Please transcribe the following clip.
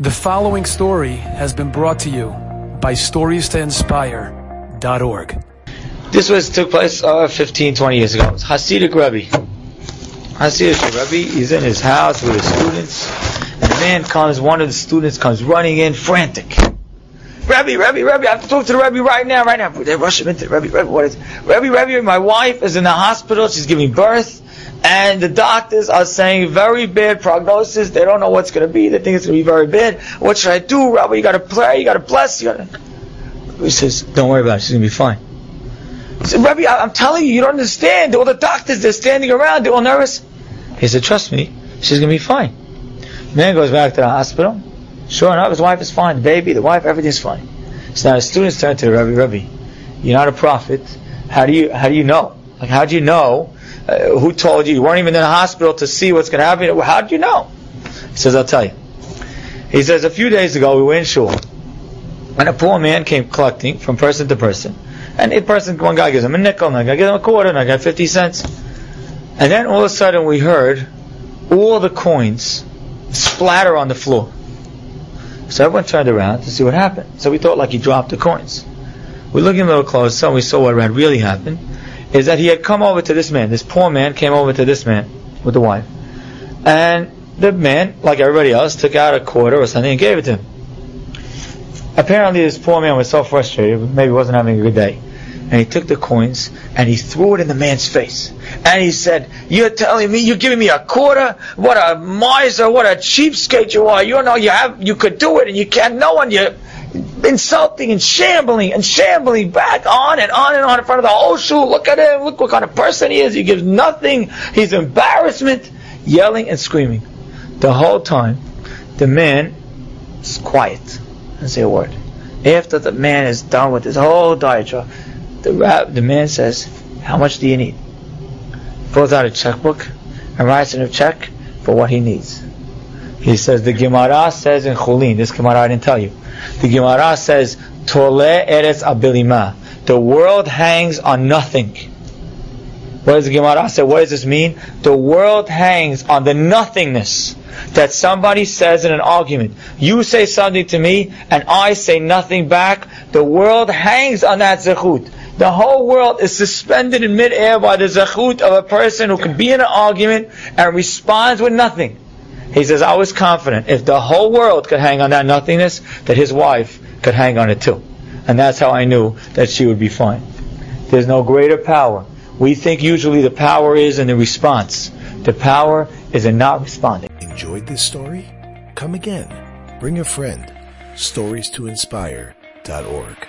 The following story has been brought to you by StoriesToInspire.org. This was took place uh, 15, 20 years ago. Hasidic Rebbe. Hasidic Rebbe, he's in his house with his students, and a man comes, one of the students comes running in, frantic. Rebbe, Rebbe, Rebbe, I have to talk to the Rebbe right now, right now. They rush him into the Rebbe, Rebbe, what is Rebbe, Rebbe, my wife is in the hospital, she's giving birth, and the doctors are saying very bad prognosis. They don't know what's going to be. They think it's going to be very bad. What should I do, Rabbi? You got to pray. You got to bless. You got to. He says, "Don't worry about it. She's going to be fine." He said, "Rabbi, I'm telling you, you don't understand. All the doctors, they're standing around. They're all nervous." He said, "Trust me. She's going to be fine." Man goes back to the hospital. Sure enough, his wife is fine. The baby, the wife, everything's fine. So now the students turn to the Rabbi, Rabbi, you're not a prophet. How do you how do you know? Like how do you know uh, who told you? You weren't even in the hospital to see what's going to happen. How did you know? He says, I'll tell you. He says, a few days ago we were in shul, and a poor man came collecting from person to person. And a person, one guy gives him a nickel, another guy gives him a quarter, another guy 50 cents. And then all of a sudden we heard all the coins splatter on the floor. So everyone turned around to see what happened. So we thought like he dropped the coins. We're looking a little closer and we saw what had really happened is that he had come over to this man. This poor man came over to this man with the wife. And the man, like everybody else, took out a quarter or something and gave it to him. Apparently this poor man was so frustrated, maybe wasn't having a good day. And he took the coins and he threw it in the man's face. And he said, You're telling me, you're giving me a quarter? What a miser, what a cheapskate you are. You know you have you could do it and you can't no one you insulting and shambling and shambling back on and on and on in front of the whole shul. Look at him. Look what kind of person he is. He gives nothing. He's embarrassment. Yelling and screaming. The whole time, the man is quiet. Doesn't say a word. After the man is done with his whole diatribe, the, rab, the man says, how much do you need? Pulls out a checkbook and writes in a check for what he needs. He says, the Gemara says in Chulin, this Gemara I didn't tell you, the Gemara says, Tole eretz abilima. The world hangs on nothing. What does the Gemara say? What does this mean? The world hangs on the nothingness that somebody says in an argument. You say something to me, and I say nothing back. The world hangs on that zechut. The whole world is suspended in midair by the zechut of a person who can be in an argument and responds with nothing. He says, I was confident if the whole world could hang on that nothingness, that his wife could hang on it too. And that's how I knew that she would be fine. There's no greater power. We think usually the power is in the response. The power is in not responding. Enjoyed this story? Come again. Bring a friend. Stories to inspire.org.